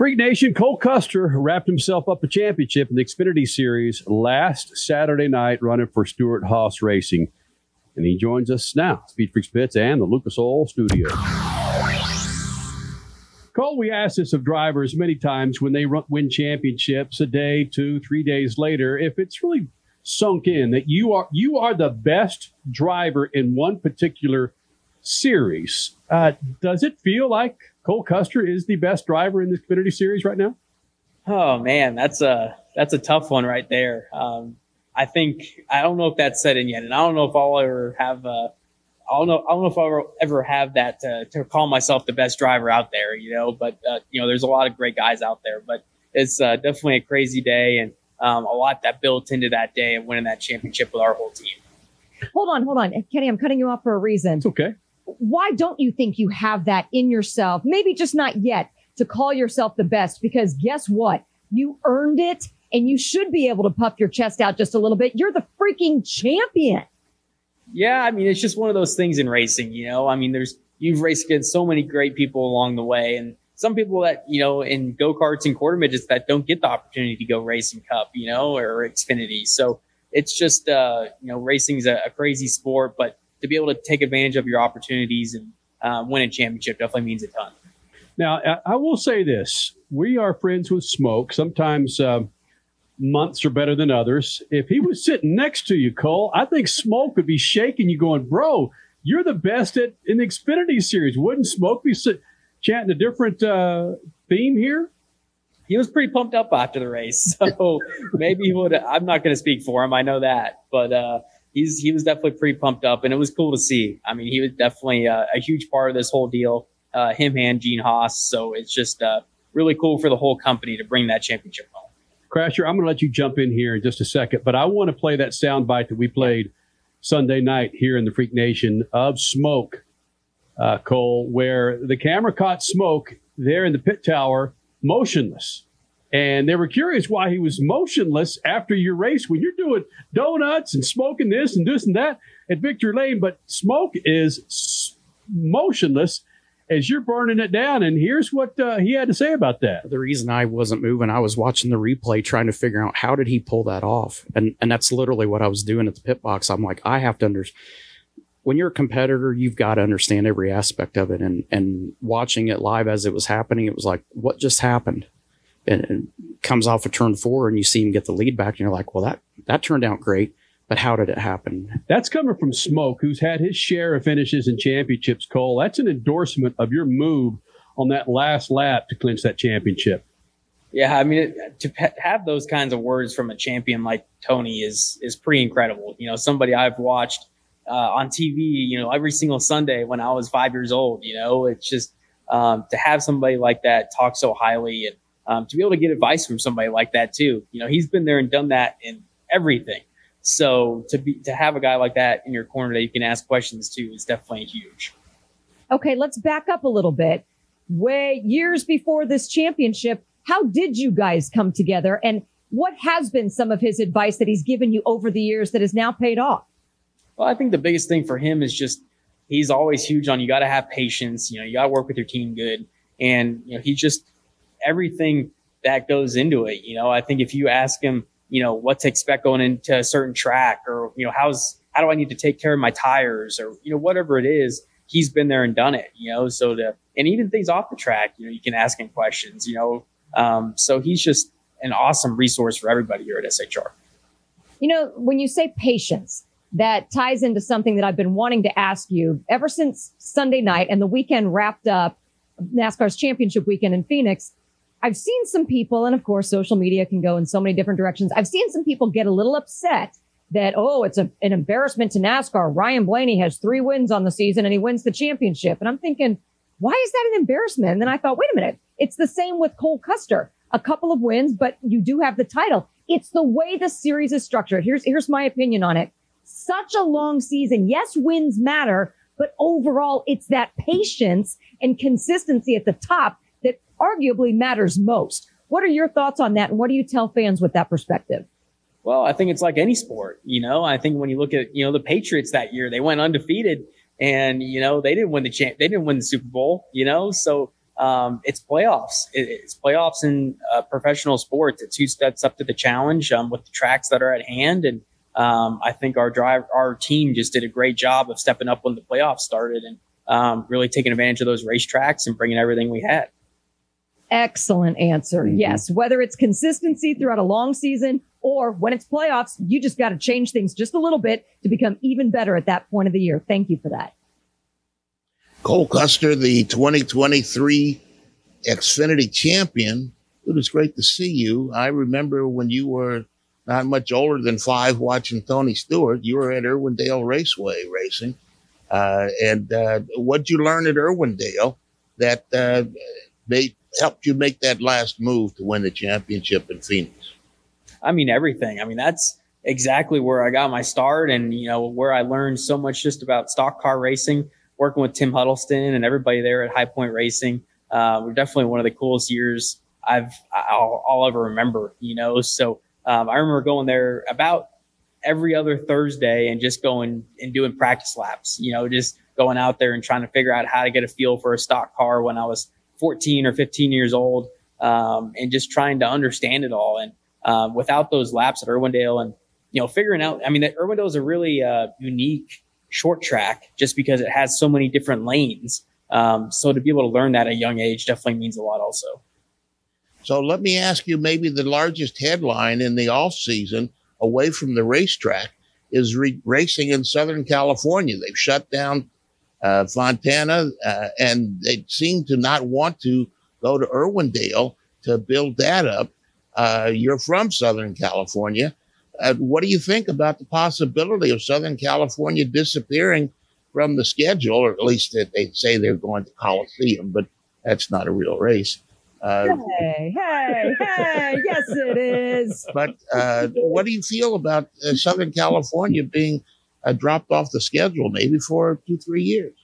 Freak Nation, Cole Custer wrapped himself up a championship in the Xfinity Series last Saturday night running for Stewart Haas Racing. And he joins us now, Speed Freaks Pits and the Lucas Oil Studio. Cole, we ask this of drivers many times when they run, win championships a day, two, three days later, if it's really sunk in that you are you are the best driver in one particular series. Uh, does it feel like Cole Custer is the best driver in the Xfinity Series right now? Oh man, that's a that's a tough one right there. Um, I think I don't know if that's set in yet, and I don't know if I'll ever have. Uh, I don't know. I don't know if I'll ever, ever have that to, to call myself the best driver out there. You know, but uh, you know, there's a lot of great guys out there. But it's uh, definitely a crazy day, and um, a lot that built into that day of winning that championship with our whole team. Hold on, hold on, Kenny. I'm cutting you off for a reason. It's okay why don't you think you have that in yourself? Maybe just not yet to call yourself the best because guess what? You earned it and you should be able to puff your chest out just a little bit. You're the freaking champion. Yeah, I mean, it's just one of those things in racing, you know? I mean, there's, you've raced against so many great people along the way and some people that, you know, in go-karts and quarter midgets that don't get the opportunity to go racing cup, you know, or Xfinity. So it's just, uh, you know, racing's a, a crazy sport, but to be able to take advantage of your opportunities and uh, win a championship definitely means a ton. Now, I will say this: we are friends with Smoke. Sometimes uh, months are better than others. If he was sitting next to you, Cole, I think Smoke would be shaking you, going, "Bro, you're the best at in the Xfinity series." Wouldn't Smoke be sit, chanting a different uh, theme here? He was pretty pumped up after the race, so maybe he would. I'm not going to speak for him. I know that, but uh, he's he was definitely pretty pumped up, and it was cool to see. I mean, he was definitely uh, a huge part of this whole deal. Uh, him and Gene Haas, so it's just uh, really cool for the whole company to bring that championship home. Crasher, I'm going to let you jump in here in just a second, but I want to play that sound bite that we played Sunday night here in the Freak Nation of Smoke, uh, Cole, where the camera caught Smoke there in the pit tower, motionless and they were curious why he was motionless after your race when you're doing donuts and smoking this and this and that at Victory Lane. But smoke is motionless as you're burning it down. And here's what uh, he had to say about that. The reason I wasn't moving, I was watching the replay trying to figure out how did he pull that off. And and that's literally what I was doing at the pit box. I'm like, I have to understand. When you're a competitor, you've got to understand every aspect of it. And and watching it live as it was happening, it was like, what just happened? And, and comes off a of turn four and you see him get the lead back and you're like, well, that, that turned out great. But how did it happen? That's coming from Smoke, who's had his share of finishes and championships, Cole. That's an endorsement of your move on that last lap to clinch that championship. Yeah, I mean, to have those kinds of words from a champion like Tony is is pretty incredible. You know, somebody I've watched uh, on TV, you know, every single Sunday when I was five years old. You know, it's just um, to have somebody like that talk so highly and um, to be able to get advice from somebody like that too. You know, he's been there and done that in everything. So to be to have a guy like that in your corner that you can ask questions to is definitely huge. Okay, let's back up a little bit. Way years before this championship, how did you guys come together and what has been some of his advice that he's given you over the years that has now paid off? Well, I think the biggest thing for him is just he's always huge on you got to have patience. You know, you got to work with your team good. And, you know, he just everything that goes into it. You know, I think if you ask him, you know, what to expect going into a certain track or, you know, how's, how do I need to take care of my tires or, you know, whatever it is, he's been there and done it, you know, so to, and even things off the track, you know, you can ask him questions, you know, um, so he's just an awesome resource for everybody here at SHR. You know, when you say patience, that ties into something that I've been wanting to ask you ever since Sunday night and the weekend wrapped up NASCAR's championship weekend in Phoenix. I've seen some people, and of course, social media can go in so many different directions. I've seen some people get a little upset that, oh, it's a, an embarrassment to NASCAR. Ryan Blaney has three wins on the season and he wins the championship. And I'm thinking, why is that an embarrassment? And then I thought, wait a minute. It's the same with Cole Custer. A couple of wins, but you do have the title. It's the way the series is structured. Here's, here's my opinion on it. Such a long season. Yes, wins matter, but overall, it's that patience and consistency at the top arguably matters most. What are your thoughts on that? And what do you tell fans with that perspective? Well, I think it's like any sport. You know, I think when you look at, you know, the Patriots that year, they went undefeated and, you know, they didn't win the champ, they didn't win the Super Bowl, you know, so, um, it's playoffs. It, it's playoffs in uh, professional sports. It's who steps up to the challenge um, with the tracks that are at hand. And um, I think our drive, our team just did a great job of stepping up when the playoffs started and um, really taking advantage of those racetracks and bringing everything we had. Excellent answer. Mm-hmm. Yes. Whether it's consistency throughout a long season or when it's playoffs, you just got to change things just a little bit to become even better at that point of the year. Thank you for that. Cole Custer, the 2023 Xfinity champion. It was great to see you. I remember when you were not much older than five watching Tony Stewart. You were at Irwindale Raceway racing. Uh, and uh, what'd you learn at Irwindale that uh, they helped you make that last move to win the championship in Phoenix? I mean, everything. I mean, that's exactly where I got my start and, you know, where I learned so much just about stock car racing, working with Tim Huddleston and everybody there at High Point Racing. Uh, we're definitely one of the coolest years I've, I'll, I'll ever remember, you know? So, um, I remember going there about every other Thursday and just going and doing practice laps, you know, just going out there and trying to figure out how to get a feel for a stock car when I was 14 or 15 years old, um, and just trying to understand it all. And um, without those laps at Irwindale and, you know, figuring out, I mean, that Irwindale is a really uh, unique short track just because it has so many different lanes. Um, so to be able to learn that at a young age definitely means a lot also. So let me ask you maybe the largest headline in the off season away from the racetrack is re- racing in Southern California. They've shut down uh, Fontana uh, and they seem to not want to go to Irwindale to build that up. Uh, you're from Southern California. Uh, what do you think about the possibility of Southern California disappearing from the schedule, or at least that they say they're going to Coliseum, but that's not a real race. Uh, hey, hey, hey! yes, it is. But uh, what do you feel about uh, Southern California being uh, dropped off the schedule, maybe for two, three years?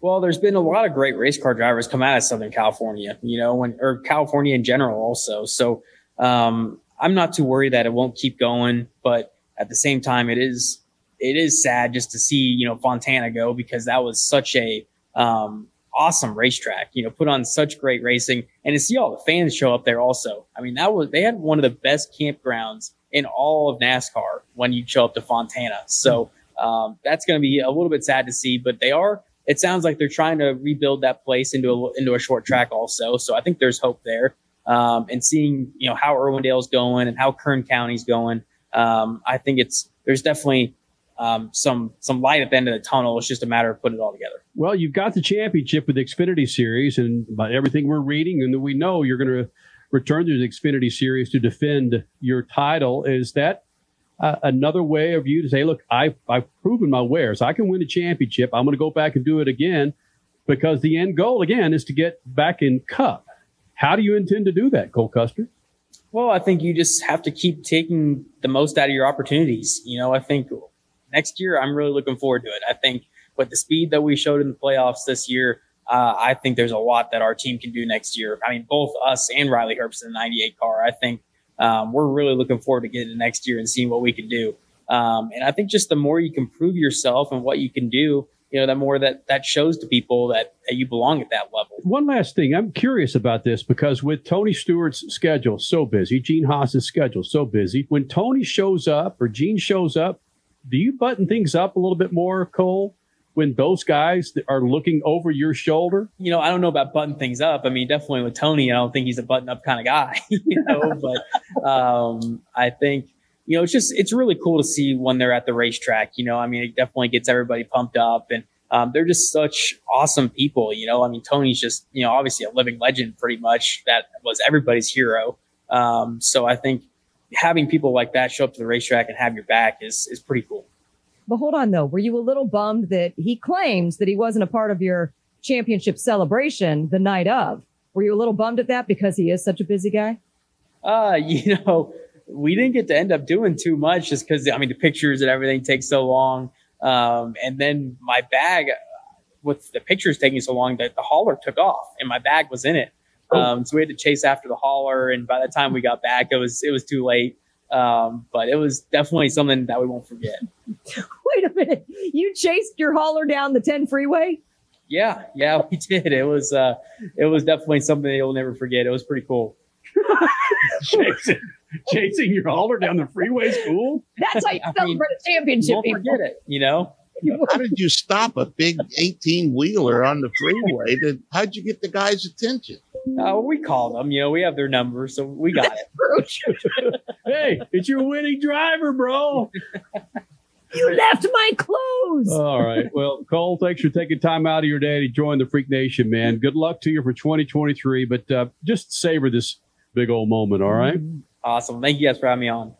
Well, there's been a lot of great race car drivers come out of Southern California, you know, when, or California in general also. So um, I'm not too worried that it won't keep going, but at the same time, it is it is sad just to see you know Fontana go because that was such a um, awesome racetrack. You know, put on such great racing, and to see all the fans show up there also. I mean, that was they had one of the best campgrounds in all of NASCAR when you show up to Fontana. So um, that's going to be a little bit sad to see, but they are. It sounds like they're trying to rebuild that place into a into a short track also. So I think there's hope there. Um, and seeing you know how Irwindale's going and how Kern County's going, um, I think it's there's definitely um, some some light at the end of the tunnel. It's just a matter of putting it all together. Well, you've got the championship with the Xfinity Series, and by everything we're reading and that we know, you're going to return to the Xfinity Series to defend your title. Is that uh, another way of you to say, look, I've, I've proven my wares. I can win a championship. I'm going to go back and do it again because the end goal, again, is to get back in Cup. How do you intend to do that, Cole Custer? Well, I think you just have to keep taking the most out of your opportunities. You know, I think next year, I'm really looking forward to it. I think with the speed that we showed in the playoffs this year, uh, I think there's a lot that our team can do next year. I mean, both us and Riley Herbst in the 98 car. I think um, we're really looking forward to getting to next year and seeing what we can do. Um, and I think just the more you can prove yourself and what you can do, you know, the more that that shows to people that, that you belong at that level. One last thing, I'm curious about this because with Tony Stewart's schedule so busy, Gene Haas's schedule so busy, when Tony shows up or Gene shows up, do you button things up a little bit more, Cole? When those guys are looking over your shoulder, you know, I don't know about button things up. I mean, definitely with Tony, I don't think he's a button up kind of guy, you know. but um, I think you know, it's just it's really cool to see when they're at the racetrack. You know, I mean, it definitely gets everybody pumped up, and um, they're just such awesome people. You know, I mean, Tony's just you know obviously a living legend, pretty much. That was everybody's hero. Um, so I think having people like that show up to the racetrack and have your back is is pretty cool. But hold on though, were you a little bummed that he claims that he wasn't a part of your championship celebration the night of? Were you a little bummed at that because he is such a busy guy? Uh, you know, we didn't get to end up doing too much just because I mean the pictures and everything take so long. Um, and then my bag with the pictures taking so long that the hauler took off and my bag was in it. Oh. Um, so we had to chase after the hauler, and by the time we got back, it was it was too late. Um, but it was definitely something that we won't forget. Wait a minute, you chased your hauler down the 10 freeway? Yeah, yeah, we did. It was uh, it was definitely something that you'll never forget. It was pretty cool. chasing, chasing your hauler down the freeway school. That's how you I mean, celebrate a championship. Don't forget it. You know. How did you stop a big 18 wheeler on the freeway? To, how'd you get the guy's attention? Uh, we called them. You know, we have their number, so we got it. Hey, it's your winning driver, bro. You left my clothes. All right. Well, Cole, thanks for taking time out of your day to join the Freak Nation, man. Good luck to you for 2023, but uh, just savor this big old moment, all right? Awesome. Thank you guys for having me on.